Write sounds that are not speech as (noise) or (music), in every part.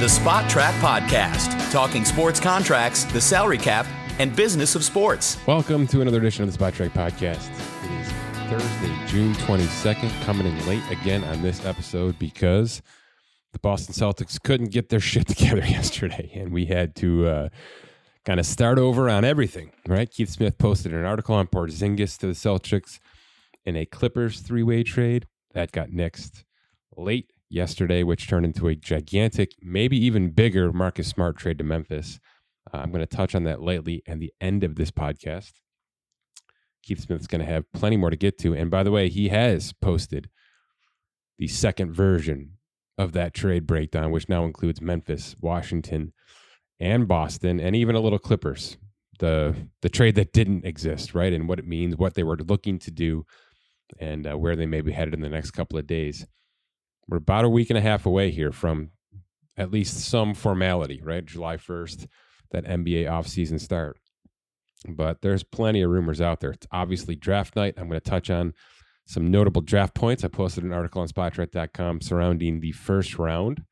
The Spotrac Podcast, talking sports contracts, the salary cap, and business of sports. Welcome to another edition of the Spotrac Podcast. It is Thursday, June 22nd, coming in late again on this episode because the Boston Celtics couldn't get their (laughs) shit together yesterday, and we had to uh, kind of start over on everything, right? Keith Smith posted an article on Porzingis to the Celtics in a Clippers three way trade that got nixed late yesterday, which turned into a gigantic, maybe even bigger Marcus Smart trade to Memphis. Uh, I'm going to touch on that lately and the end of this podcast. Keith Smith's going to have plenty more to get to. And by the way, he has posted the second version of that trade breakdown, which now includes Memphis, Washington, and Boston, and even a little Clippers. The the trade that didn't exist, right, and what it means, what they were looking to do, and uh, where they may be headed in the next couple of days. We're about a week and a half away here from at least some formality, right? July 1st, that NBA offseason start. But there's plenty of rumors out there. It's obviously draft night. I'm going to touch on some notable draft points. I posted an article on spotrac.com surrounding the first round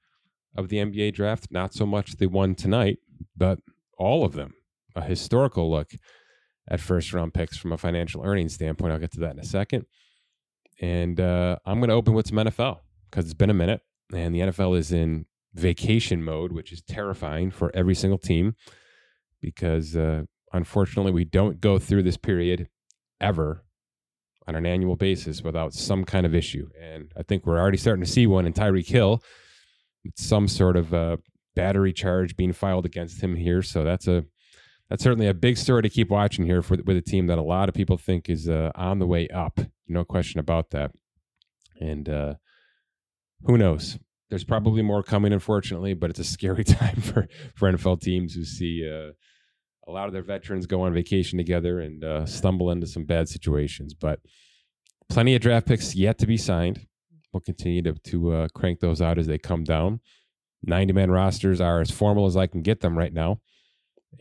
of the NBA draft. Not so much the one tonight, but all of them. A historical look at first round picks from a financial earnings standpoint. I'll get to that in a second. And uh, I'm going to open with some NFL because it's been a minute and the NFL is in vacation mode, which is terrifying for every single team because uh, unfortunately we don't go through this period ever on an annual basis without some kind of issue. And I think we're already starting to see one in Tyreek Hill with some sort of uh, battery charge being filed against him here. So that's a that's certainly a big story to keep watching here for with a team that a lot of people think is uh, on the way up. No question about that. And uh, who knows? There's probably more coming, unfortunately, but it's a scary (laughs) time for for NFL teams who see uh, a lot of their veterans go on vacation together and uh, stumble into some bad situations. But plenty of draft picks yet to be signed. We'll continue to to uh, crank those out as they come down. 90 man rosters are as formal as I can get them right now.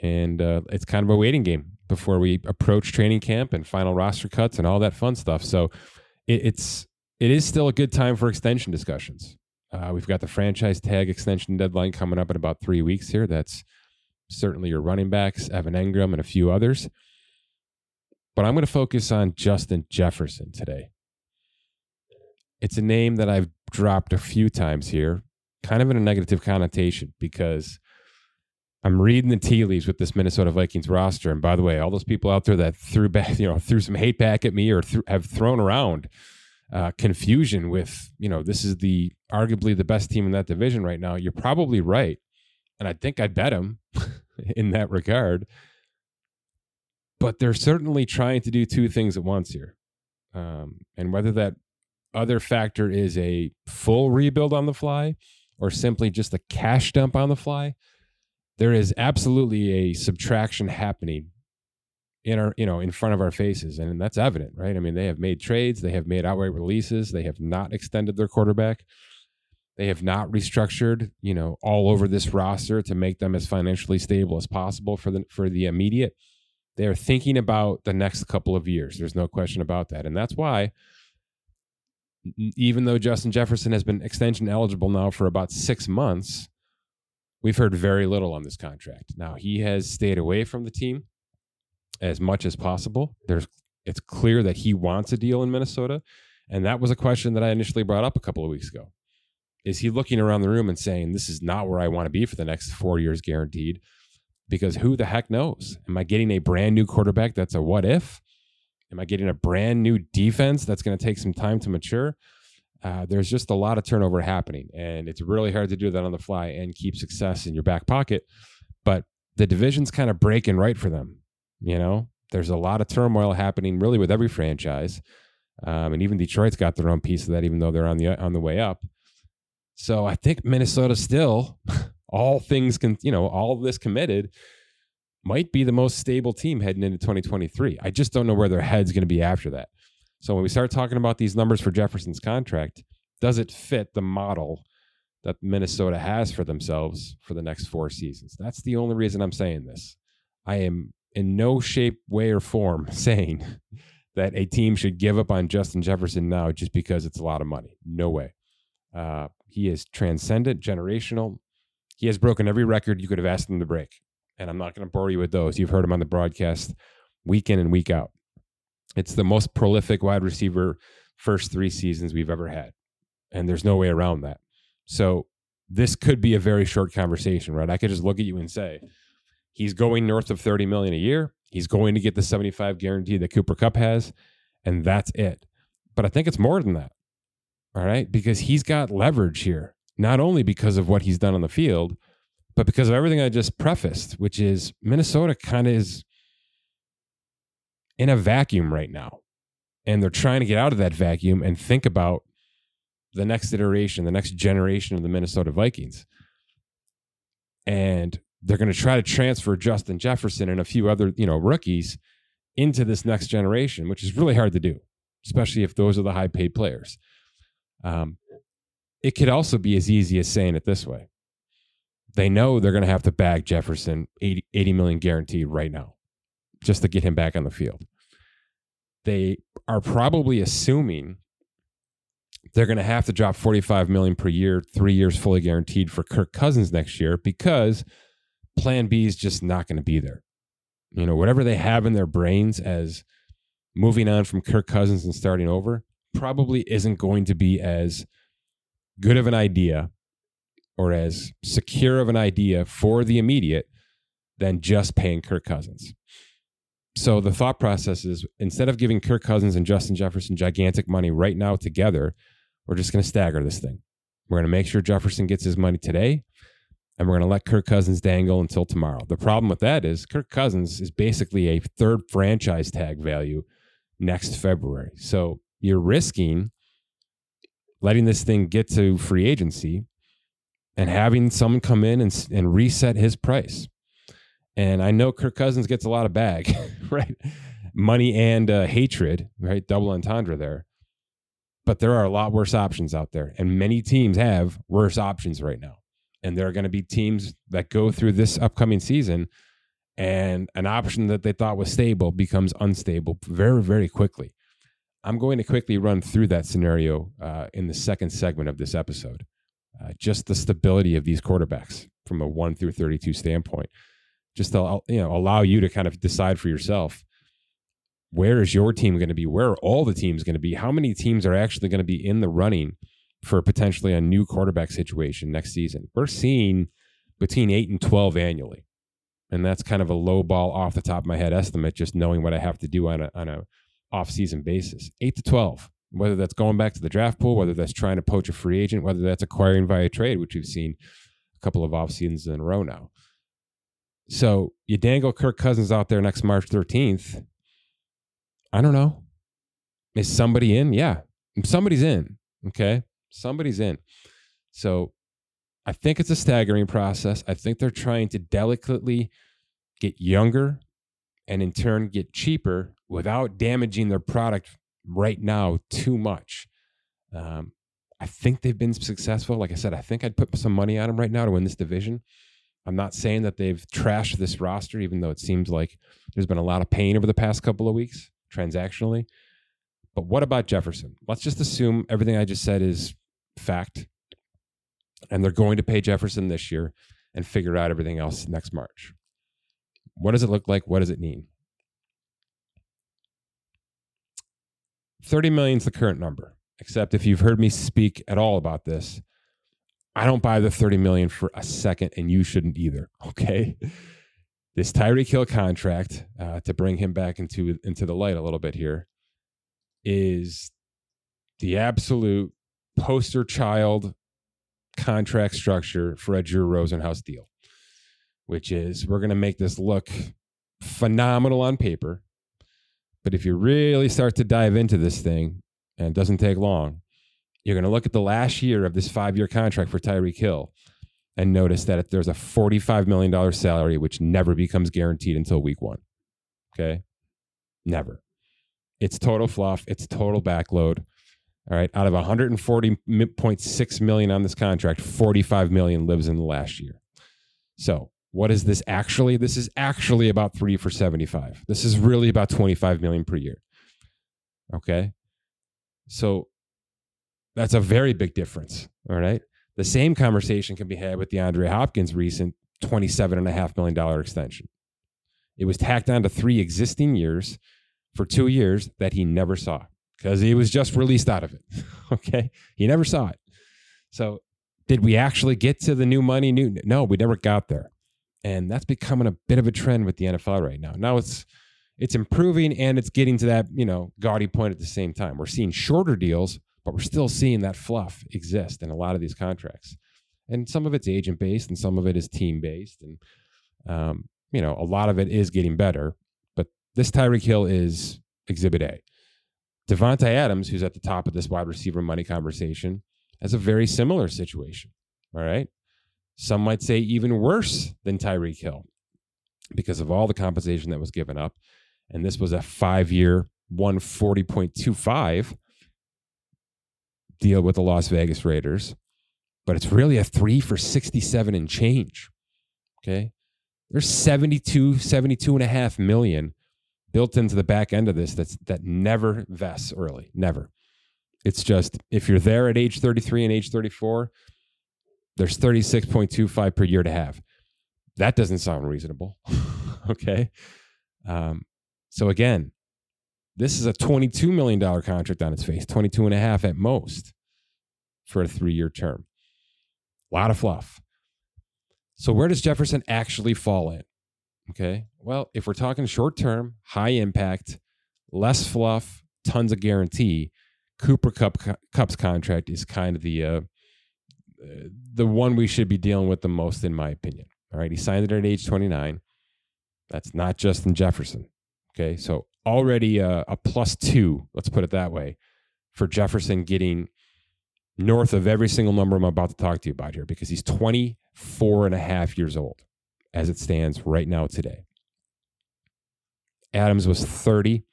And uh, it's kind of a waiting game before we approach training camp and final roster cuts and all that fun stuff. So it, it's it is still a good time for extension discussions. Uh, we've got the franchise tag extension deadline coming up in about three weeks here. That's certainly your running backs, Evan Engram, and a few others. But I'm going to focus on Justin Jefferson today. It's a name that I've dropped a few times here, kind of in a negative connotation because I'm reading the tea leaves with this Minnesota Vikings roster. And by the way, all those people out there that threw back, (laughs) you know, threw some hate back at me or th- have thrown around uh, confusion with, you know, this is the arguably the best team in that division right now. You're probably right, and I think I'd bet them (laughs) in that regard. But they're certainly trying to do two things at once here, um, and whether that other factor is a full rebuild on the fly or simply just a cash dump on the fly, there is absolutely a subtraction happening in our you know in front of our faces and that's evident right? I mean they have made trades they have made outright releases they have not extended their quarterback. They have not restructured you know all over this roster to make them as financially stable as possible for the for the immediate. They are thinking about the next couple of years. There's no question about that. And that's why even though Justin Jefferson has been extension eligible now for about 6 months we've heard very little on this contract. Now he has stayed away from the team as much as possible. There's it's clear that he wants a deal in Minnesota, and that was a question that I initially brought up a couple of weeks ago. Is he looking around the room and saying, "This is not where I want to be for the next 4 years guaranteed?" Because who the heck knows? Am I getting a brand new quarterback that's a what if? Am I getting a brand new defense that's going to take some time to mature? Uh, there's just a lot of turnover happening, and it's really hard to do that on the fly and keep success in your back pocket. But the division's kind of breaking right for them. You know, there's a lot of turmoil happening really with every franchise, um, and even Detroit's got their own piece of that, even though they're on the on the way up. So I think Minnesota still, (laughs) all things can, you know, all this committed, might be the most stable team heading into 2023. I just don't know where their head's going to be after that. So when we start talking about these numbers for Jefferson's contract, does it fit the model that Minnesota has for themselves for the next four seasons? That's the only reason I'm saying this. I am in no shape, way, or form saying that a team should give up on Justin Jefferson now just because it's a lot of money. No way. Uh, he is transcendent, generational, He has broken every record you could have asked him to break. And I'm not going to bore you with those. You've heard him on the broadcast week in and week out. It's the most prolific wide receiver first three seasons we've ever had. And there's no way around that. So this could be a very short conversation, right? I could just look at you and say, he's going north of 30 million a year. He's going to get the 75 guarantee that Cooper Kupp has, and that's it. But I think it's more than that. All right. Because he's got leverage here, not only because of what he's done on the field, but because of everything I just prefaced, which is Minnesota kind of is in a vacuum right now. And they're trying to get out of that vacuum and think about the next iteration, the next generation of the Minnesota Vikings. And they're going to try to transfer Justin Jefferson and a few other, you know, rookies into this next generation, which is really hard to do, especially if those are the high paid players. Um, it could also be as easy as saying it this way. They know they're going to have to bag Jefferson 80, 80 million guaranteed right now just to get him back on the field. They are probably assuming they're going to have to drop 45 million per year, 3 years fully guaranteed for Kirk Cousins next year because plan B is just not going to be there. You know, whatever they have in their brains as moving on from Kirk Cousins and starting over probably isn't going to be as good of an idea or as secure of an idea for the immediate than just paying Kirk Cousins. So the thought process is instead of giving Kirk Cousins and Justin Jefferson gigantic money right now together, we're just going to stagger this thing. We're going to make sure Jefferson gets his money today and we're going to let Kirk Cousins dangle until tomorrow. The problem with that is Kirk Cousins is basically a third franchise tag value next February. So you're risking letting this thing get to free agency and having someone come in and, and reset his price. And I know Kirk Cousins gets a lot of bag, (laughs) right? Money and uh, hatred, right? Double entendre there. But there are a lot worse options out there. And many teams have worse options right now. And there are going to be teams that go through this upcoming season and an option that they thought was stable becomes unstable very, very quickly. I'm going to quickly run through that scenario uh, in the second segment of this episode. Uh, just the stability of these quarterbacks from a 1 through 32 standpoint. Just to you know, allow you to kind of decide for yourself where is your team going to be? Where are all the teams going to be? How many teams are actually going to be in the running for potentially a new quarterback situation next season. We're seeing between eight and 12 annually. And that's kind of a low ball off the top of my head estimate, just knowing what I have to do on a, on a off season basis. Eight to 12, whether that's going back to the draft pool, whether that's trying to poach a free agent, whether that's acquiring via trade, which we've seen a couple of off seasons in a row now. So you dangle Kirk Cousins out there next March 13th. I don't know. Is somebody in? Yeah, somebody's in. Okay somebody's in. So I think it's a staggering process. I think they're trying to delicately get younger and in turn get cheaper without damaging their product right now too much. Um, I think they've been successful. Like I said, I think I'd put some money on them right now to win this division. I'm not saying that they've trashed this roster, even though it seems like there's been a lot of pain over the past couple of weeks transactionally. But what about Jefferson? Let's just assume everything I just said is fact. And they're going to pay Jefferson this year and figure out everything else next March. What does it look like? What does it mean? 30 million is the current number, except if you've heard me speak at all about this, I don't buy the 30 million for a second, and you shouldn't either. (laughs) Okay. This Tyreek Hill contract, uh, to bring him back into into the light a little bit here, is the absolute poster child contract structure for a Drew Rosenhaus deal, which is we're going to make this look phenomenal on paper. But if you really start to dive into this thing, and it doesn't take long, you're going to look at the last year of this five year contract for Tyreek Hill and notice that there's a $45 million salary, which never becomes guaranteed until week one. Okay. Never. It's total fluff. It's total backload. All right. Out of 140.6 million on this contract, 45 million lives in the last year. So what is this actually? This is actually about three for 75. This is really about 25 million per year. Okay. So that's a very big difference. All right. The same conversation can be had with the Andre Hopkins recent $27.5 million extension. It was tacked on to three existing years for two years that he never saw because he was just released out of it. (laughs) okay. He never saw it. So, did we actually get to the new money? New? No, we never got there. And that's becoming a bit of a trend with the NFL right now. Now it's it's improving and it's getting to that, you know, gaudy point at the same time. We're seeing shorter deals, but we're still seeing that fluff exist in a lot of these contracts. And some of it's agent based and some of it is team based. And, um, you know, a lot of it is getting better. But this Tyreek Hill is exhibit A. Davante Adams, who's at the top of this wide receiver money conversation, has a very similar situation. All right. Some might say even worse than Tyreek Hill because of all the compensation that was given up. And this was a five year, 140.25 deal with the Las Vegas Raiders. But it's really a three for 67 and change. Okay. There's 72, 72 and a half million built into the back end of this that's that never vests early. Never. It's just if you're there at age 33 and age 34, there's 36.25 per year to have. That doesn't sound reasonable. (laughs) okay. Um, so again, this is a $22 million contract on its face, 22 and a half at most for a three year term. A lot of fluff. So where does Jefferson actually fall in? Okay. Well, if we're talking short term, high impact, less fluff, tons of guarantee, Cooper Kupp Kupp's contract is kind of the uh, the one we should be dealing with the most, in my opinion. All right, he signed it at age 29. That's not Justin Jefferson. Okay, so already a, a plus two, let's put it that way, for Jefferson getting north of every single number I'm about to talk to you about here because he's 24 and a half years old as it stands right now today. Adams was 30.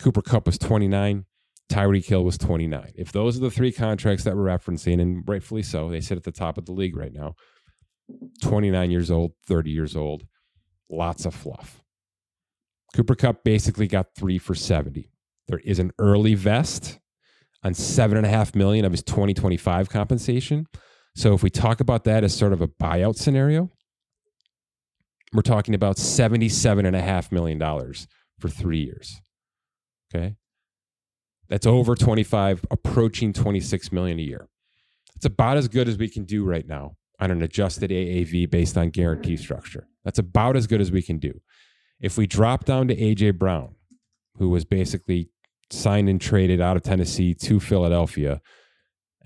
Cooper Kupp was 29. Tyreek Hill was 29. If those are the three contracts that we're referencing, and rightfully so, they sit at the top of the league right now 29 years old, 30 years old, lots of fluff. Cooper Kupp basically got three for 70. There is an early vest on seven and a half million of his 2025 compensation. So if we talk about that as sort of a buyout scenario, we're talking about seventy-seven and a half million dollars for three years. Okay. That's over 25, approaching 26 million a year. It's about as good as we can do right now on an adjusted AAV based on guarantee structure. That's about as good as we can do. If we drop down to AJ Brown, who was basically signed and traded out of Tennessee to Philadelphia,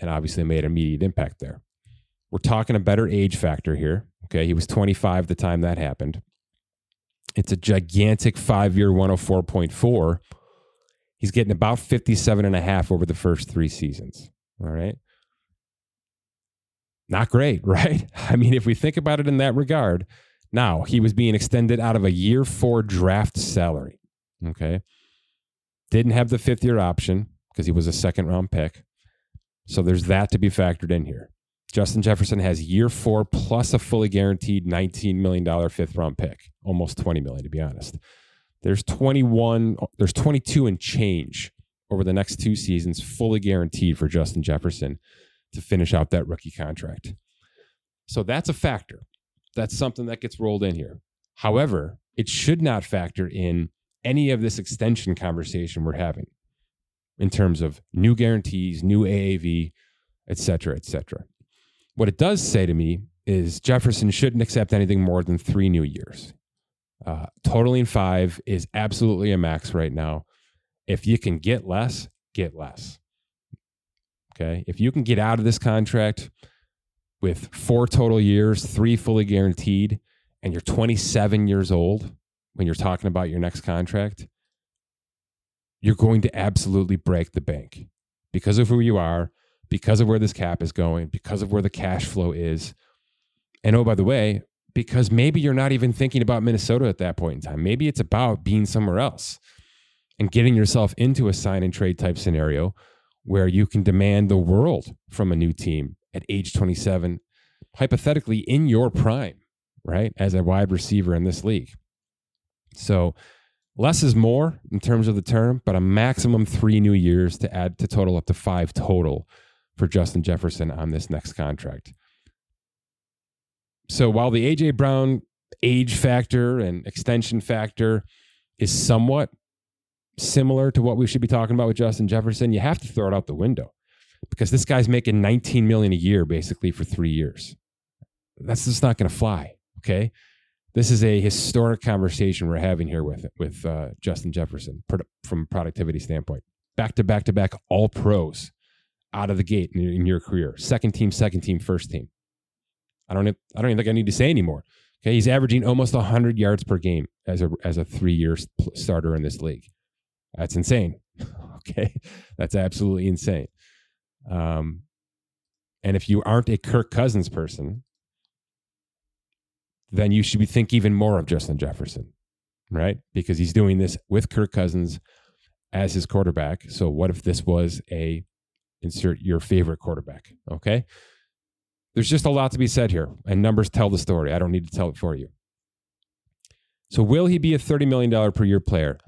and obviously made an immediate impact there. We're talking a better age factor here. Okay. He was 25 the time that happened. It's a gigantic five year 104.4. He's getting about 57 and a half over the first three seasons. All right. Not great, (laughs) right? I mean, if we think about it in that regard, now he was being extended out of a year four draft salary. Okay. Didn't have the fifth year option because he was a second round pick. So there's that to be factored in here. Justin Jefferson has year four plus a fully guaranteed $19 million fifth round pick, almost 20 million to be honest. There's 21, there's 22 and change over the next two seasons, fully guaranteed for Justin Jefferson to finish out that rookie contract. So that's a factor. That's something that gets rolled in here. However, it should not factor in any of this extension conversation we're having in terms of new guarantees, new AAV, et cetera, et cetera. What it does say to me is Jefferson shouldn't accept anything more than three new years. Uh, totaling five is absolutely a max right now. If you can get less, get less. Okay. If you can get out of this contract with four total years, three fully guaranteed, and you're 27 years old when you're talking about your next contract, you're going to absolutely break the bank because of who you are, because of where this cap is going, because of where the cash flow is. And oh, by the way, because maybe you're not even thinking about Minnesota at that point in time. Maybe it's about being somewhere else and getting yourself into a sign and trade type scenario where you can demand the world from a new team at age 27, hypothetically in your prime, right? As a wide receiver in this league. So less is more in terms of the term, but a maximum three new years to add to total up to five total for Justin Jefferson on this next contract. So while the AJ Brown age factor and extension factor is somewhat similar to what we should be talking about with Justin Jefferson, you have to throw it out the window because this guy's making 19 million a year basically for 3 years. That's just not going to fly, okay? This is a historic conversation we're having here with with uh, Justin Jefferson from a productivity standpoint. Back to back to back all pros out of the gate in, in your career. Second team, second team, first team. I don't I don't even think I need to say anymore. Okay, he's averaging almost 100 yards per game as a as a 3-year starter in this league. That's insane. (laughs) okay? That's absolutely insane. Um and if you aren't a Kirk Cousins person, then you should be think even more of Justin Jefferson, right? Because he's doing this with Kirk Cousins as his quarterback. So what if this was a insert your favorite quarterback? Okay there's just a lot to be said here, and numbers tell the story. I don't need to tell it for you. So, will he be a $30 million per year player?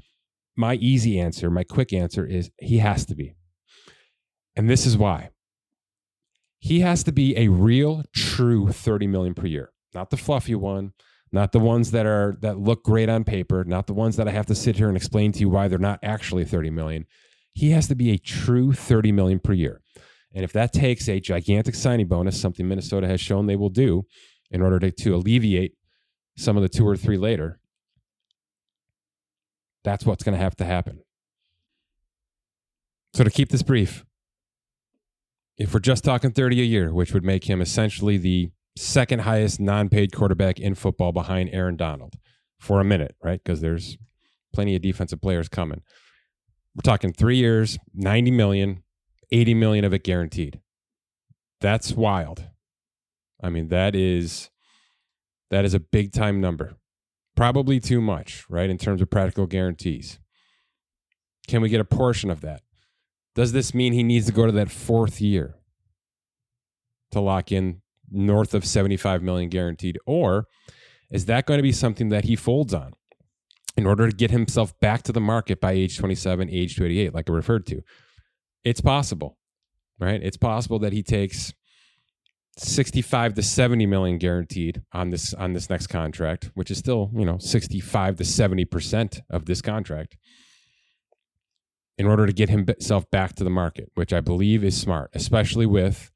My easy answer, my quick answer is he has to be. And this is why. He has to be a real, true 30 million per year, not the fluffy one, not the ones that are that look great on paper, not the ones that I have to sit here and explain to you why they're not actually 30 million. He has to be a true 30 million per year. And if that takes a gigantic signing bonus, something Minnesota has shown they will do in order to, to alleviate some of the two or three later, that's what's going to have to happen. So, to keep this brief, if we're just talking 30 a year, which would make him essentially the second highest non paid quarterback in football behind Aaron Donald for a minute, right? Because there's plenty of defensive players coming. We're talking three years, 90 million, 80 million of it guaranteed. That's wild. I mean, that is that is a big time number. Probably too much, right? In terms of practical guarantees. Can we get a portion of that? Does this mean he needs to go to that fourth year to lock in north of 75 million guaranteed? Or is that going to be something that he folds on in order to get himself back to the market by age 27, age 28, like I referred to? it's possible, right? It's possible that he takes 65 to 70 million guaranteed on this on this next contract, which is still, you know, 65 to 70% of this contract in order to get himself back to the market, which I believe is smart, especially with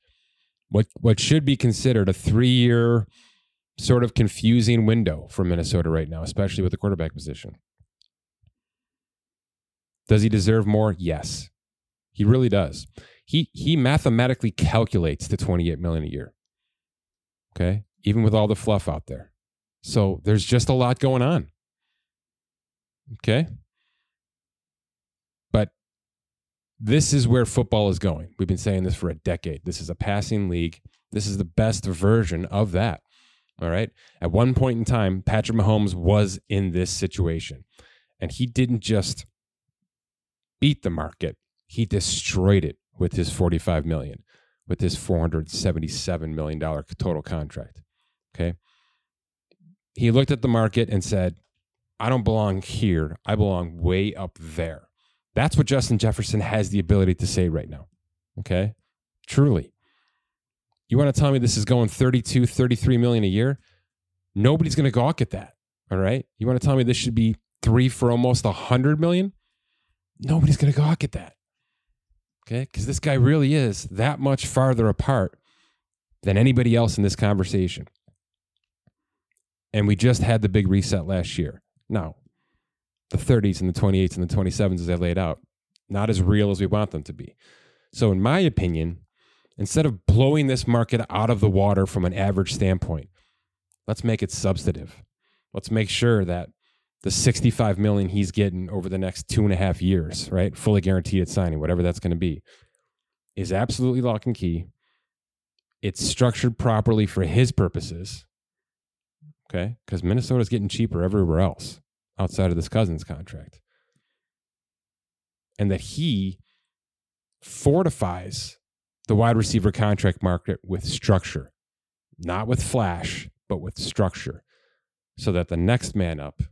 what what should be considered a 3-year sort of confusing window for Minnesota right now, especially with the quarterback position. Does he deserve more? Yes. He really does. He he mathematically calculates the 28 million a year. Okay? Even with all the fluff out there. So there's just a lot going on. Okay? But this is where football is going. We've been saying this for a decade. This is a passing league. This is the best version of that. All right. At one point in time, Patrick Mahomes was in this situation, and he didn't just beat the market, he destroyed it with his 45 million, with his 477 million dollar total contract. Okay? He looked at the market and said, "I don't belong here. I belong way up there." That's what Justin Jefferson has the ability to say right now. Okay? Truly. You want to tell me this is going 32, 33 million a year? Nobody's going to gawk at that. All right? You want to tell me this should be 3 for almost 100 million? Nobody's going to gawk at that. Okay. Because this guy really is that much farther apart than anybody else in this conversation. And we just had the big reset last year. Now, the 30s and the 28s and the 27s, as I laid out, not as real as we want them to be. So, in my opinion, instead of blowing this market out of the water from an average standpoint, let's make it substantive. Let's make sure that the 65 million he's getting over the next two and a half years, right? Fully guaranteed at signing, whatever that's going to be, is absolutely lock and key. It's structured properly for his purposes. Okay. Because Minnesota's getting cheaper everywhere else outside of this Cousins contract. And that he fortifies the wide receiver contract market with structure, not with flash, but with structure, so that the next man up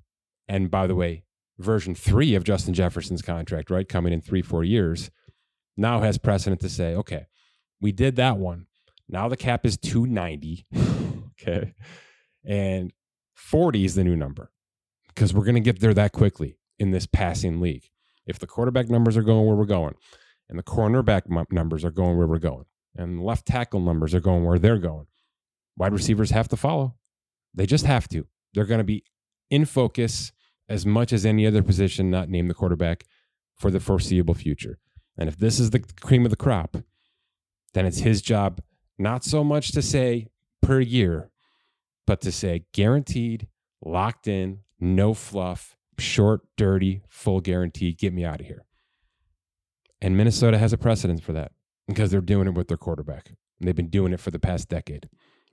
and by the way, version three of Justin Jefferson's contract, right, coming in three, four years, now has precedent to say, okay, We did that one. Now the cap is 290. (laughs) okay. And 40 is the new number because we're going to get there that quickly in this passing league. If the quarterback numbers are going where we're going, and the cornerback numbers are going where we're going, and left tackle numbers are going where they're going, wide receivers have to follow. They just have to. They're going to be in focus as much as any other position not named the quarterback for the foreseeable future. And if this is the cream of the crop, then it's his job not so much to say per year, but to say guaranteed, locked in, no fluff, short, dirty, full guarantee, get me out of here. And Minnesota has a precedent for that because they're doing it with their quarterback. And they've been doing it for the past decade.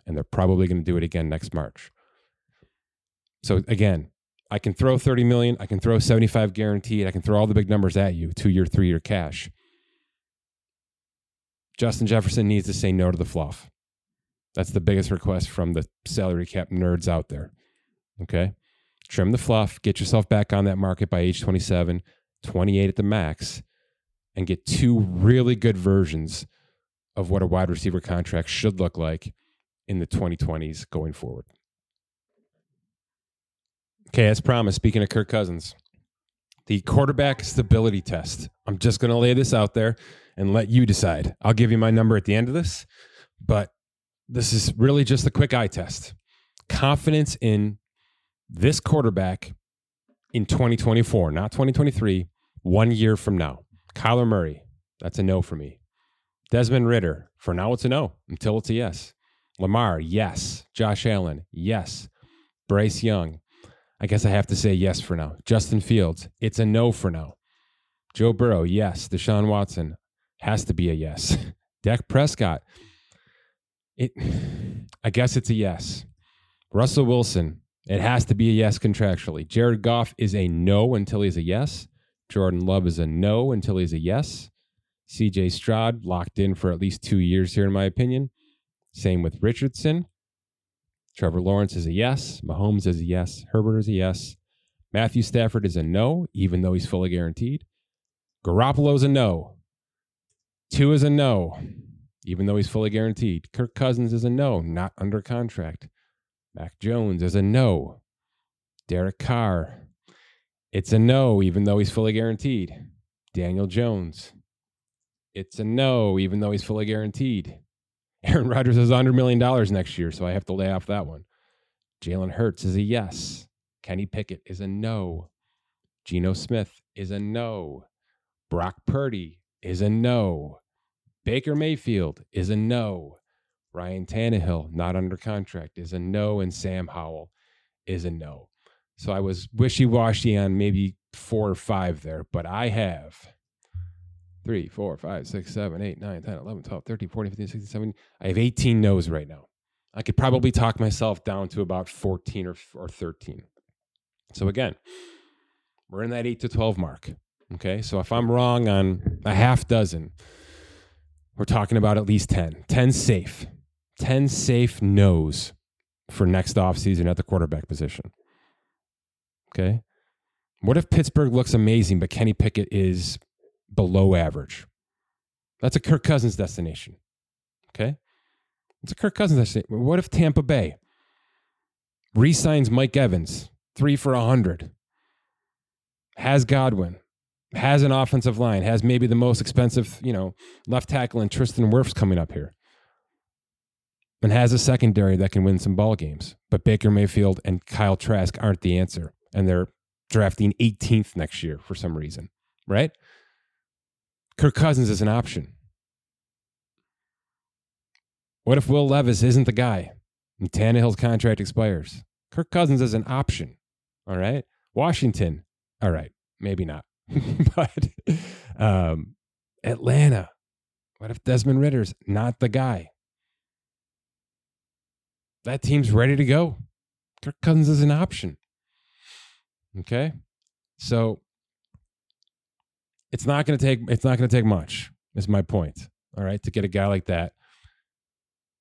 And they're probably going to do it again next March. So again, I can throw 30 million, I can throw 75 guaranteed, I can throw all the big numbers at you, two year, three year cash. Justin Jefferson needs to say no to the fluff. That's the biggest request from the salary cap nerds out there. Okay. Trim the fluff, get yourself back on that market by age 27, 28 at the max, and get two really good versions of what a wide receiver contract should look like in the 2020s going forward. Okay, as promised, speaking of Kirk Cousins, the quarterback stability test. I'm just going to lay this out there and let you decide. I'll give you my number at the end of this, but this is really just a quick eye test. Confidence in this quarterback in 2024, not 2023, one year from now. Kyler Murray, that's a no for me. Desmond Ridder, for now it's a no until it's a yes. Lamar, yes. Josh Allen, yes. Bryce Young, I guess I have to say yes for now. Justin Fields, it's a no for now. Joe Burrow, yes. Deshaun Watson has to be a yes. (laughs) Dak Prescott, it (sighs) I guess it's a yes. Russell Wilson, it has to be a yes contractually. Jared Goff is a no until he's a yes. Jordan Love is a no until he's a yes. CJ Stroud locked in for at least two years here, in my opinion. Same with Richardson. Trevor Lawrence is a yes. Mahomes is a yes. Herbert is a yes. Matthew Stafford is a no, even though he's fully guaranteed. Garoppolo's a no. Tua is a no, even though he's fully guaranteed. Kirk Cousins is a no, not under contract. Mac Jones is a no. Derek Carr, it's a no, even though he's fully guaranteed. Daniel Jones, it's a no, even though he's fully guaranteed. (laughs) Aaron Rodgers has $100 million next year, so I have to lay off that one. Jalen Hurts is a yes. Kenny Pickett is a no. Geno Smith is a no. Brock Purdy is a no. Baker Mayfield is a no. Ryan Tannehill, not under contract, is a no. And Sam Howell is a no. So I was wishy washy on maybe four or five there, but I have 3, 4, 5, 6, 7, 8, 9, 10, 11, 12, 13, 14, 15, 16, 17. I have 18 no's right now. I could probably talk myself down to about 14 or, or 13. So again, we're in that 8 to 12 mark. Okay. So if I'm wrong on a half dozen, we're talking about at least 10. 10 safe. 10 safe no's for next offseason at the quarterback position. Okay. What if Pittsburgh looks amazing, but Kenny Pickett is below average. That's a Kirk Cousins destination. Okay? It's a Kirk Cousins destination. What if Tampa Bay re-signs Mike Evans, three for a hundred, has Godwin, has an offensive line, has maybe the most expensive, you know, left tackle and Tristan Wirfs coming up here, and has a secondary that can win some ball games. But Baker Mayfield and Kyle Trask aren't the answer, and they're drafting 18th next year for some reason, right? Kirk Cousins is an option. What if Will Levis isn't the guy and Tannehill's contract expires? Kirk Cousins is an option. All right. Washington. All right. Maybe not. (laughs) but um, Atlanta. What if Desmond Ridder's not the guy? That team's ready to go. Kirk Cousins is an option. Okay. So it's not going to take it's not going to take much. Is my point. All right, to get a guy like that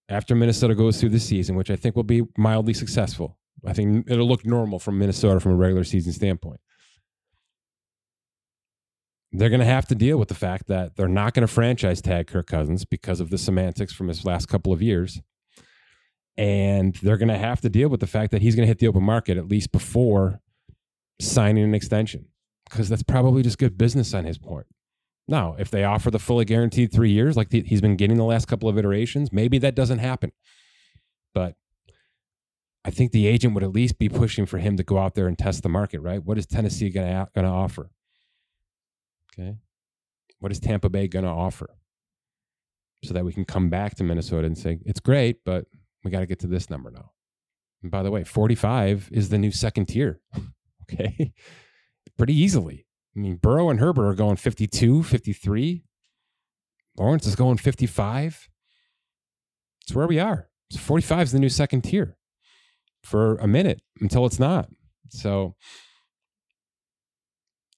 after Minnesota goes through the season, which I think will be mildly successful. I think it'll look normal from Minnesota from a regular season standpoint. they're going to have to deal with the fact that they're not going to franchise tag Kirk Cousins because of the semantics from his last couple of years. And they're going to have to deal with the fact that he's going to hit the open market at least before signing an extension because that's probably just good business on his part. Now, if they offer the fully guaranteed three years like he's been getting the last couple of iterations, maybe that doesn't happen. But I think the agent would at least be pushing for him to go out there and test the market, right? What is Tennessee going to going to offer? Okay. What is Tampa Bay going to offer? So that we can come back to Minnesota and say, it's great, but we got to get to this number now. And by the way, 45 is the new second tier. (laughs) okay. (laughs) Pretty easily. I mean, Burrow and Herbert are going 52, 53. Lawrence is going 55. It's where we are. So 45 is the new second tier for a minute until it's not. So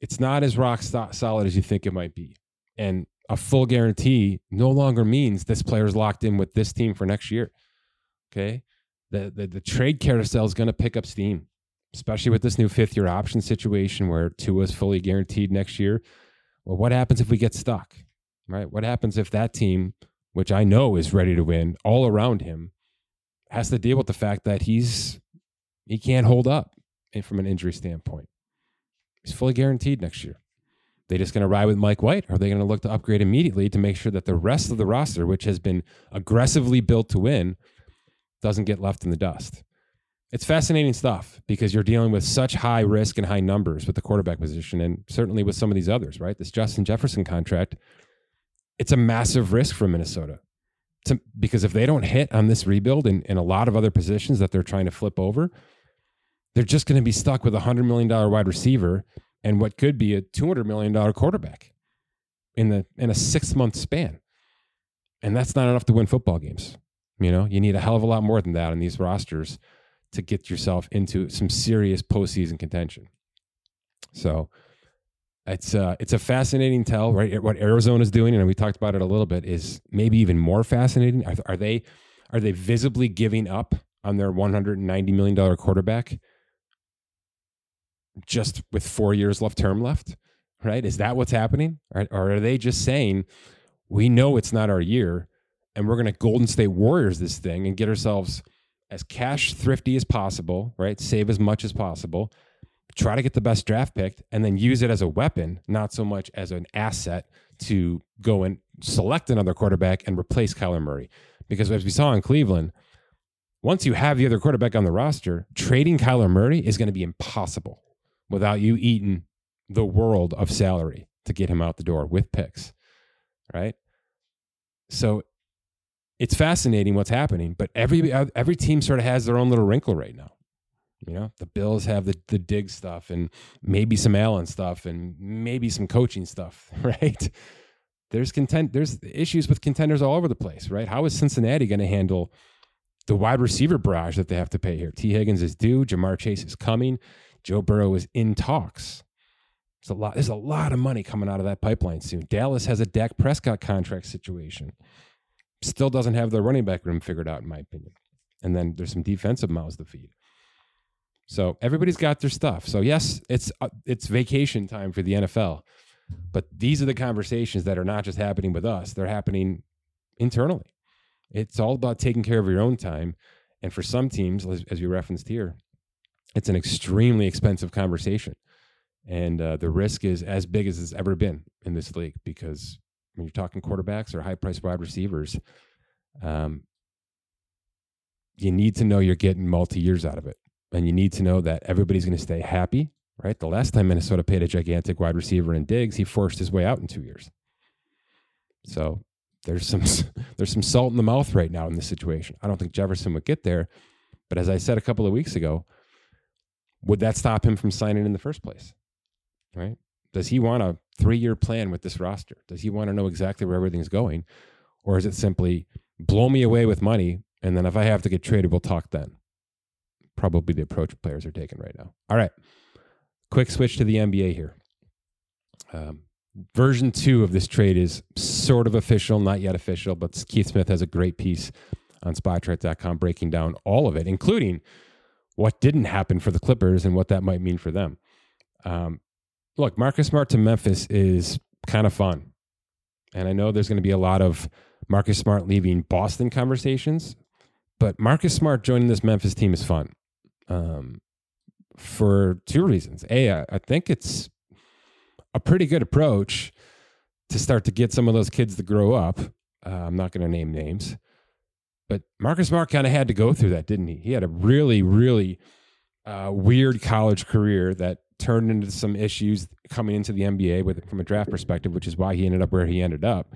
it's not as rock solid as you think it might be. And a full guarantee no longer means this player is locked in with this team for next year. Okay. The, the, the trade carousel is going to pick up steam, especially with this new fifth year option situation where Tua is fully guaranteed next year. Well, what happens if we get stuck? Right? What happens if that team, which I know is ready to win all around him, has to deal with the fact that he's he can't hold up from an injury standpoint. He's fully guaranteed next year. They just going to ride with Mike White? Or are they going to look to upgrade immediately to make sure that the rest of the roster, which has been aggressively built to win, doesn't get left in the dust? It's fascinating stuff because you're dealing with such high risk and high numbers with the quarterback position, and certainly with some of these others, right? This Justin Jefferson contract, it's a massive risk for Minnesota. To, because if they don't hit on this rebuild and in a lot of other positions that they're trying to flip over, they're just going to be stuck with a $100 million wide receiver and what could be a $200 million quarterback in, the, in a six month span. And that's not enough to win football games. You know, you need a hell of a lot more than that in these rosters to get yourself into some serious postseason contention. So it's uh, it's a fascinating tell, right? What Arizona's doing, and we talked about it a little bit, is maybe even more fascinating. Are, are they are they visibly giving up on their 190 million dollar quarterback just with four years left term left, right? Is that what's happening? Or, or are they just saying, we know it's not our year and we're going to Golden State Warriors this thing and get ourselves as cash thrifty as possible, right? Save as much as possible, try to get the best draft pick, and then use it as a weapon, not so much as an asset to go and select another quarterback and replace Kyler Murray. Because as we saw in Cleveland, once you have the other quarterback on the roster, trading Kyler Murray is going to be impossible without you eating the world of salary to get him out the door with picks, right? So it's fascinating what's happening, but every every team sort of has their own little wrinkle right now. You know, the Bills have the the dig stuff and maybe some Allen stuff and maybe some coaching stuff, (laughs) right? There's content there's issues with contenders all over the place, right? How is Cincinnati going to handle the wide receiver barrage that they have to pay here? Tee Higgins is due, Ja'Marr Chase is coming. Joe Burrow is in talks. There's a lot. There's a lot of money coming out of that pipeline soon. Dallas has a Dak Prescott contract situation. Still doesn't have their running back room figured out, in my opinion. And then there's some defensive mouths to feed. So everybody's got their stuff. So yes, it's uh, it's vacation time for the NFL, but these are the conversations that are not just happening with us; they're happening internally. It's all about taking care of your own time. And for some teams, as, as you referenced here, it's an extremely expensive conversation. And uh, the risk is as big as it's ever been in this league because when you're talking quarterbacks or high priced wide receivers, um, you need to know you're getting multi years out of it. And you need to know that everybody's going to stay happy, right? The last time Minnesota paid a gigantic wide receiver in Diggs, he forced his way out in two years. So there's some (laughs) there's some salt in the mouth right now in this situation. I don't think Jefferson would get there, but as I said a couple of weeks ago, would that stop him from signing in the first place? Right? Does he want a three year plan with this roster? Does he want to know exactly where everything's going? Or is it simply blow me away with money and then if I have to get traded, we'll talk then? Probably the approach players are taking right now. All right. Quick switch to the NBA here. Um, version two of this trade is sort of official, not yet official, but Keith Smith has a great piece on spotrac.com breaking down all of it, including what didn't happen for the Clippers and what that might mean for them. Um, look, Marcus Smart to Memphis is kind of fun. And I know there's going to be a lot of Marcus Smart leaving Boston conversations, but Marcus Smart joining this Memphis team is fun um, for two reasons. A, I, I think it's a pretty good approach to start to get some of those kids to grow up. Uh, I'm not going to name names, but Marcus Smart kind of had to go through that, didn't he? He had a really, really uh, weird college career that turned into some issues coming into the NBA with from a draft perspective, which is why he ended up where he ended up.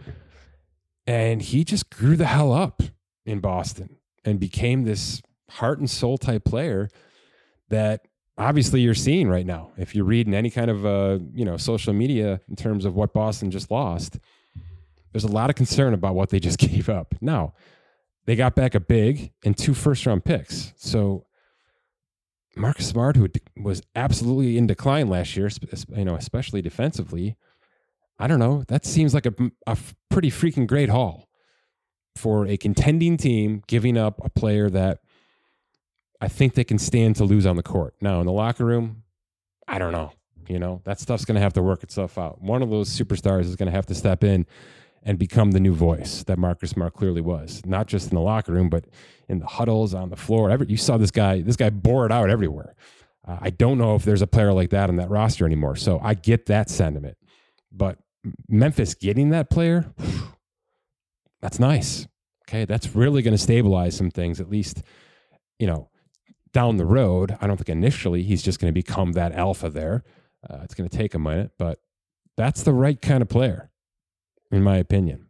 And he just grew the hell up in Boston and became this heart and soul type player that obviously you're seeing right now. If you're reading any kind of uh, you know social media in terms of what Boston just lost, there's a lot of concern about what they just (laughs) gave up. Now, they got back a big and two first round picks. So Marcus Smart, who was absolutely in decline last year, you know, especially defensively, I don't know. That seems like a, a pretty freaking great haul for a contending team, giving up a player that I think they can stand to lose on the court. Now, in the locker room, I don't know. You know, that stuff's going to have to work itself out. One of those superstars is going to have to step in and become the new voice that Marcus Smart clearly was, not just in the locker room, but in the huddles, on the floor. Every, you saw this guy, this guy bore it out everywhere. Uh, I don't know if there's a player like that on that roster anymore. So I get that sentiment. But Memphis getting that player, (sighs) that's nice. Okay. That's really going to stabilize some things, at least, you know, down the road. I don't think initially he's just going to become that alpha there. Uh, it's going to take a minute, but that's the right kind of player, in my opinion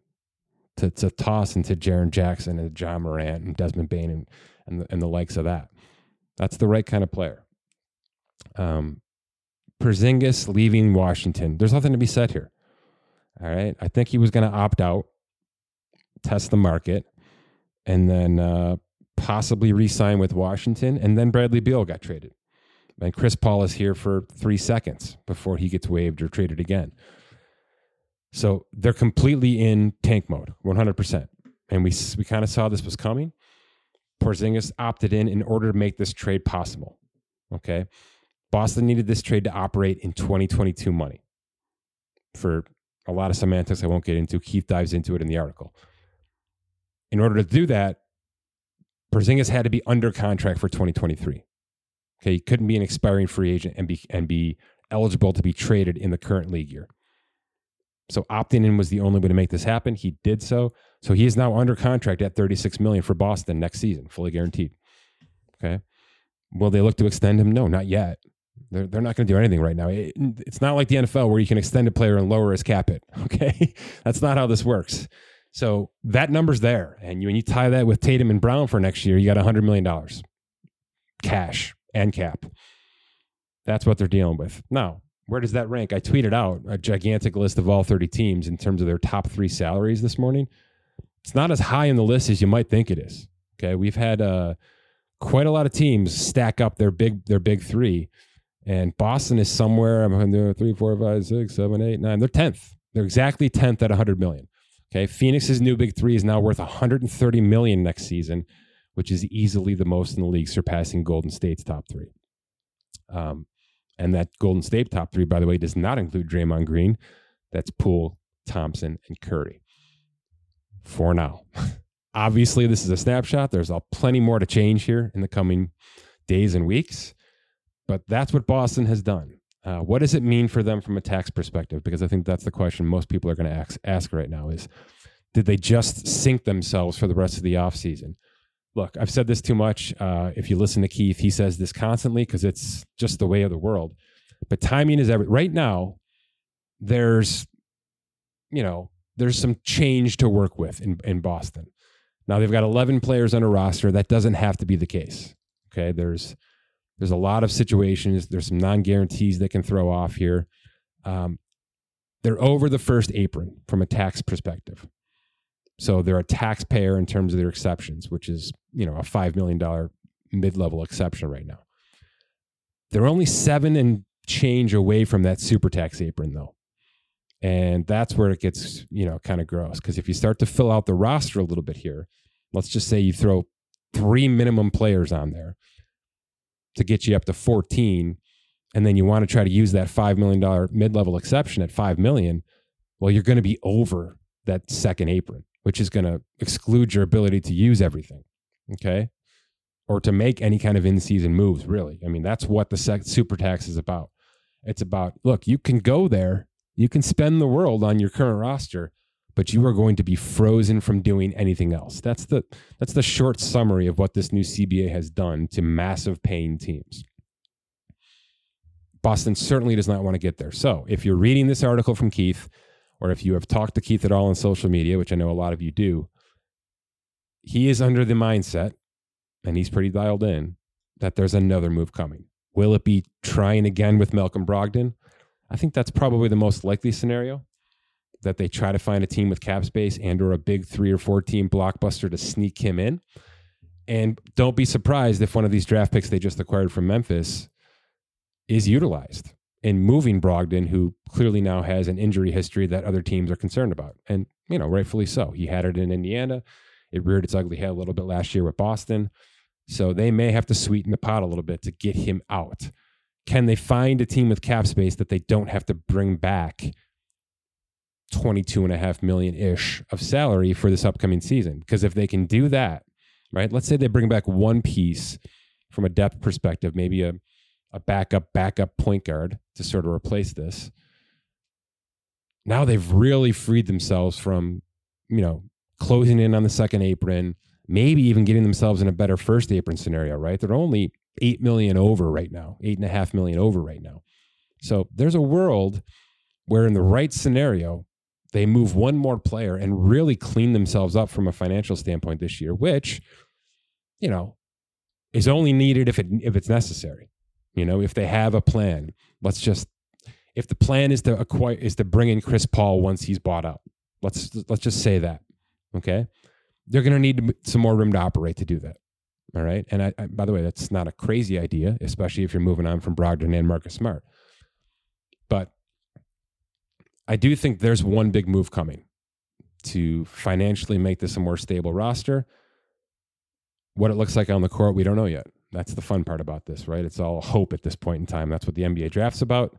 to, to toss into Jaren Jackson and Ja Morant and Desmond Bane and and the, and the likes of that. That's the right kind of player. Um, Porzingis leaving Washington. There's nothing to be said here. All right, I think he was going to opt out, test the market, and then uh, possibly re-sign with Washington. And then Bradley Beal got traded, and Chris Paul is here for three seconds before he gets waived or traded again. So they're completely in tank mode, 100%. And we, we kind of saw this was coming. Porzingis opted in in order to make this trade possible. Okay. Boston needed this trade to operate in 2022 money for a lot of semantics I won't get into. Keith dives into it in the article. In order to do that, Porzingis had to be under contract for 2023. Okay, he couldn't be an expiring free agent and be and be eligible to be traded in the current league year. So opting in was the only way to make this happen. He did so. So he is now under contract at 36 million for Boston next season, fully guaranteed. Okay. Will they look to extend him? No, not yet. They're, they're not going to do anything right now. It, it's not like the NFL where you can extend a player and lower his cap hit. (laughs) Okay. That's not how this works. So that number's there. And you, when you tie that with Tatum and Brown for next year, you got $100 million cash and cap. That's what they're dealing with. Now, where does that rank? I tweeted out a gigantic list of all 30 teams in terms of their top three salaries this morning. It's not as high in the list as you might think it is. Okay, we've had uh, quite a lot of teams stack up their big their big three, and Boston is somewhere. I'm there three, four, five, six, seven, eight, nine. They're tenth. They're exactly tenth at 100 million. Okay, Phoenix's new big three is now worth 130 million next season, which is easily the most in the league, surpassing Golden State's top three. Um, and that Golden State top three, by the way, does not include Draymond Green. That's Poole, Thompson, and Curry. For now. (laughs) Obviously, this is a snapshot. There's plenty more to change here in the coming days and weeks. But that's what Boston has done. Uh, what does it mean for them from a tax perspective? Because I think that's the question most people are going to ask, ask right now is, did they just sink themselves for the rest of the offseason? Look, I've said this too much. Uh, if you listen to Keith, he says this constantly because it's just the way of the world. But timing is every. Right now, there's, you know, there's some change to work with in in Boston. Now they've got 11 players on a roster. That doesn't have to be the case. Okay, there's there's a lot of situations. There's some non guarantees they can throw off here. Um, they're over the first apron from a tax perspective. So they're a taxpayer in terms of their exceptions, which is, you know, a $5 million mid level exception right now. They're only seven and change away from that super tax apron, though. And that's where it gets, you know, kind of gross. Because if you start to fill out the roster a little bit here, let's just say you throw three minimum players on there to get you up to 14 and then you want to try to use that $5 million mid-level exception at 5 million, well, you're going to be over that second apron, which is going to exclude your ability to use everything. Okay. Or to make any kind of in season moves, really. I mean, that's what the super tax is about. It's about, look, you can go there, you can spend the world on your current roster, but you are going to be frozen from doing anything else. That's the that's the short summary of what this new CBA has done to massive paying teams. Boston certainly does not want to get there. So, if you're reading this article from Keith, or if you have talked to Keith at all on social media, which I know a lot of you do, he is under the mindset, and he's pretty dialed in, that there's another move coming. Will it be trying again with Malcolm Brogdon? I think that's probably the most likely scenario that they try to find a team with cap space and or a big three or four team blockbuster to sneak him in. And don't be surprised if one of these draft picks they just acquired from Memphis is utilized in moving Brogdon, who clearly now has an injury history that other teams are concerned about. And, you know, rightfully so. He had it in Indiana. It reared its ugly head a little bit last year with Boston. So they may have to sweeten the pot a little bit to get him out. Can they find a team with cap space that they don't have to bring back 22 and a half million ish of salary for this upcoming season. Because if they can do that, right, let's say they bring back one piece from a depth perspective, maybe a, a backup, backup point guard to sort of replace this. Now they've really freed themselves from, you know, closing in on the second apron, maybe even getting themselves in a better first apron scenario, right? They're only eight million over right now, eight and a half million over right now. So there's a world where in the right scenario, they move one more player and really clean themselves up from a financial standpoint this year, which, you know, is only needed if it if it's necessary. You know, if they have a plan, let's just if the plan is to acquire is to bring in Chris Paul once he's bought out. Let's let's just say that. Okay, they're going to need some more room to operate to do that. All right, and I, I, by the way, that's not a crazy idea, especially if you're moving on from Brogdon and Marcus Smart. But I do think there's one big move coming to financially make this a more stable roster. What it looks like on the court, we don't know yet. That's the fun part about this, right? It's all hope at this point in time. That's what the NBA draft's about.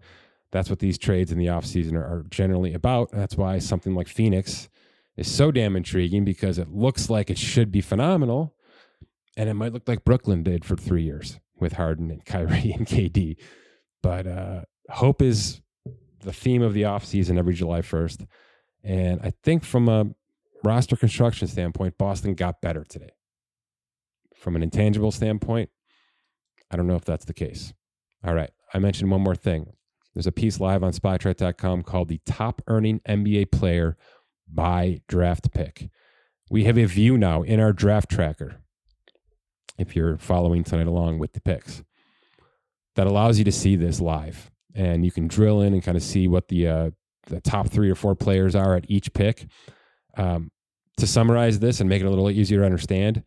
That's what these trades in the offseason are, are generally about. That's why something like Phoenix is so damn intriguing because it looks like it should be phenomenal. And it might look like Brooklyn did for three years with Harden and (laughs) Kyrie and KD. But uh, hope is the theme of the offseason every July 1st. And I think from a roster construction standpoint, Boston got better today. From an intangible standpoint, I don't know if that's the case. All right. I mentioned one more thing. There's a piece live on Spotrac.com called The Top Earning NBA Player by Draft Pick. We have a view now in our draft tracker, if you're following tonight along with the picks, that allows you to see this live and you can drill in and kind of see what the uh, the top three or four players are at each pick. Um, to summarize this and make it a little easier to understand,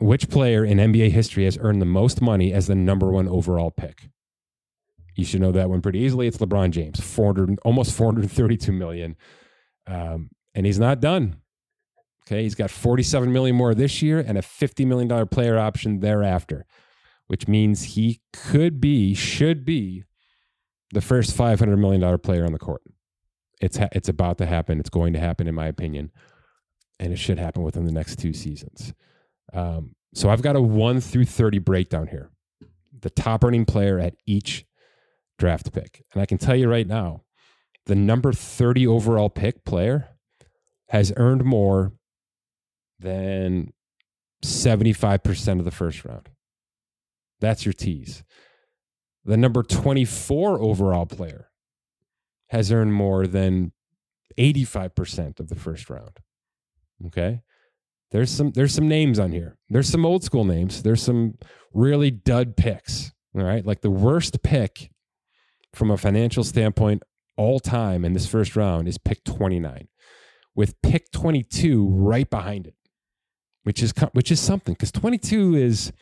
which player in NBA history has earned the most money as the number one overall pick? You should know that one pretty easily. It's LeBron James, 400, almost 432 million. Um, and he's not done. Okay. He's got 47 million more this year and a $50 million player option thereafter, which means he could be, should be the first $500 million player on the court. It's, ha- it's about to happen. It's going to happen, in my opinion. And it should happen within the next two seasons. Um, so I've got a 1 through 30 breakdown here. The top earning player at each draft pick. And I can tell you right now, the number 30 overall pick player has earned more than 75% of the first round. That's your tease. The number 24 overall player has earned more than 85% of the first round. Okay? There's some there's some names on here. There's some old school names. There's some really dud picks. All right? Like the worst pick from a financial standpoint all time in this first round is pick 29 with pick 22 right behind it. Which is which is something cuz 22 is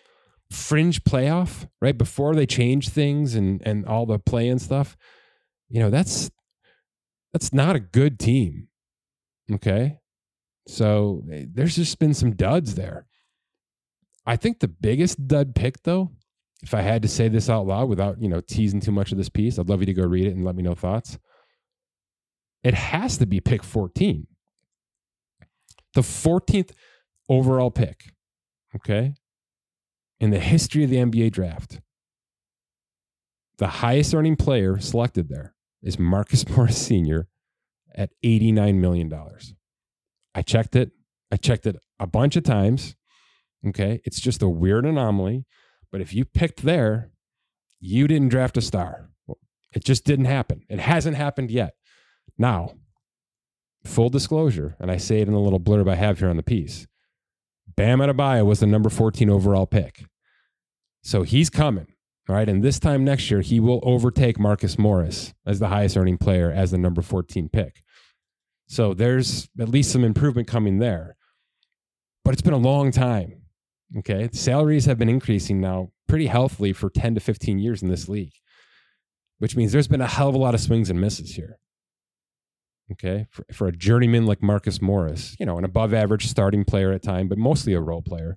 fringe playoff, right? Before they change things and and all the play and stuff, you know, that's that's not a good team. Okay? So eh, there's just been some duds there. I think the biggest dud pick though if I had to say this out loud without, you know, teasing too much of this piece, I'd love you to go read it and let me know thoughts. It has to be pick 14. The 14th overall pick, okay, in the history of the NBA draft. The highest earning player selected there is Marcus (laughs) Morris Sr. at $89 million. I checked it. I checked it a bunch of times. Okay. It's just a weird anomaly. But if you picked there, you didn't draft a star. It just didn't happen. It hasn't happened yet. Now, full disclosure, and I say it in the little blurb I have here on the piece Bam Adebayo was the number 14 overall pick. So he's coming. All right. And this time next year, he will overtake Marcus Morris as the highest earning player as the number 14 pick. So there's at least some improvement coming there. But it's been a long time. Okay. Salaries have been increasing now pretty healthily for 10 to 15 years in this league, which means there's been a hell of a lot of swings and misses here. Okay. For, for a journeyman like Marcus Morris, you know, an above average starting player at time, but mostly a role player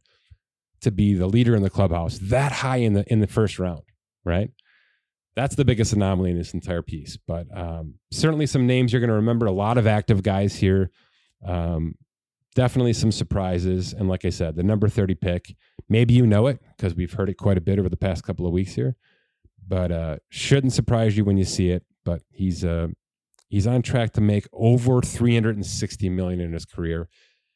to be the leader in the clubhouse that high in the in the first round, right? That's the biggest anomaly in this entire piece. But um, certainly some names you're going to remember. A lot of active guys here. Um, definitely some surprises. And like I said, the number 30 pick, maybe you know it because we've heard it quite a bit over the past couple of weeks here. But uh, shouldn't surprise you when you see it. But he's uh, he's on track to make over 360 million in his career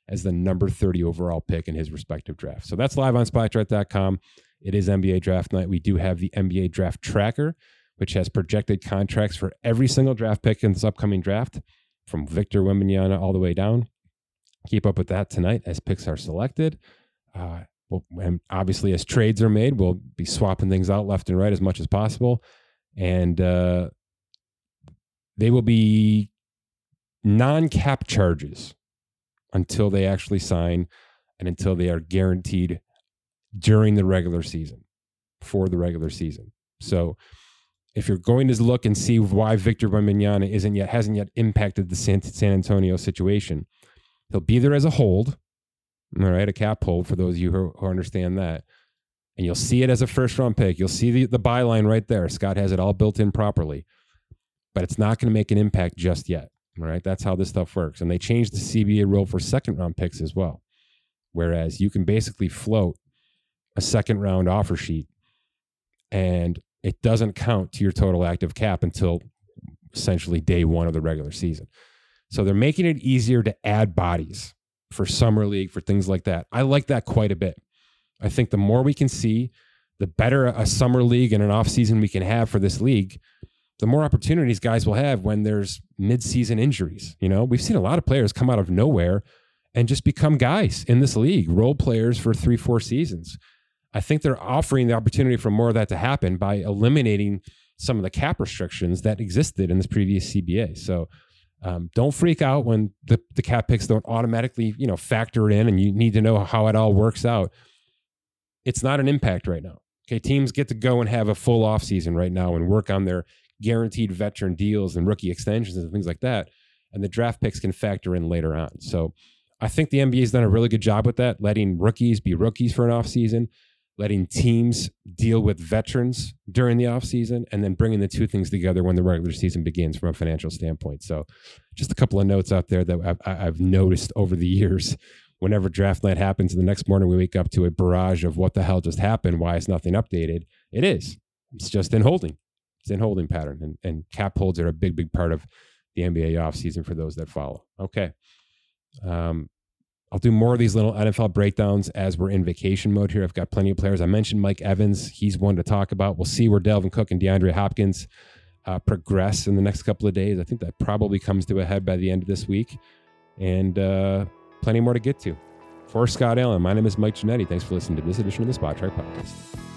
as the number 30 overall pick in his respective draft. So that's live on spotrac.com. It is NBA draft night. We do have the NBA draft tracker, which has projected contracts for every single draft pick in this upcoming draft, from Victor Wembanyama all the way down. Keep up with that tonight as picks are selected. Uh, well, and obviously, as trades are made, we'll be swapping things out left and right as much as possible. And uh, they will be non cap charges until they actually sign and until they are guaranteed during the regular season for the regular season. So if you're going to look and see why Victor Wembanyama isn't yet hasn't yet impacted the San, San Antonio situation, he'll be there as a hold, all right, a cap hold for those of you who, who understand that. And you'll see it as a first round pick. You'll see the, the byline right there. Scott has it all built in properly, but it's not going to make an impact just yet. All right. That's how this stuff works. And they changed the CBA rule for second round picks as well. Whereas you can basically float a second round offer sheet and it doesn't count to your total active cap until essentially day one of the regular season. So they're making it easier to add bodies for summer league, for things like that. I like that quite a bit. I think the more we can see, the better a summer league and an off season we can have for this league the more opportunities guys will have when there's mid-season injuries. You know, we've seen a lot of players come out of nowhere and just become guys in this league, role players for three, four seasons. I think they're offering the opportunity for more of that to happen by eliminating some of the cap restrictions that existed in this previous CBA. So um, don't freak out when the, the cap picks don't automatically, you know, factor in and you need to know how it all works out. It's not an impact right now. Okay, teams get to go and have a full off season right now and work on their guaranteed veteran deals and rookie extensions and things like that. And the draft picks can factor in later on. So I think the NBA has done a really good job with that, letting rookies be rookies for an offseason, letting teams deal with veterans during the offseason, and then bringing the two things together when the regular season begins from a financial standpoint. So just a couple of notes out there that I've, I've noticed over the years. Whenever draft night happens, and the next morning we wake up to a barrage of what the hell just happened, why is nothing updated? It is. It's just in holding it's in holding pattern, and, and cap holds are a big, big part of the NBA offseason for those that follow. Okay. Um, I'll do more of these little NFL breakdowns as we're in vacation mode here. I've got plenty of players. I mentioned Mike Evans. He's one to talk about. We'll see where Dalvin Cook and DeAndre Hopkins uh, progress in the next couple of days. I think that probably comes to a head by the end of this week. And uh, plenty more to get to. For Scott Allen, my name is Mike Ginnitti. Thanks for listening to this edition of the Spotrac Podcast.